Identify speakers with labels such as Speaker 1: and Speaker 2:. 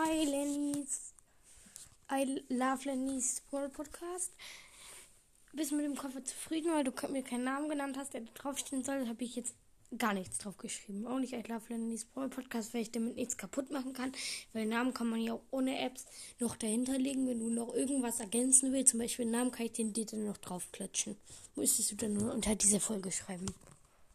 Speaker 1: I Love Lenny's World Podcast. Bist mit dem Koffer zufrieden, weil du mir keinen Namen genannt hast, der draufstehen soll, habe ich jetzt gar nichts drauf geschrieben. Auch nicht I Love Lenny's World Podcast, weil ich damit nichts kaputt machen kann. Weil Namen kann man ja auch ohne Apps noch dahinter legen. Wenn du noch irgendwas ergänzen willst, zum Beispiel einen Namen, kann ich den dir dann noch draufklatschen. Müsstest du dann nur unter dieser Folge schreiben.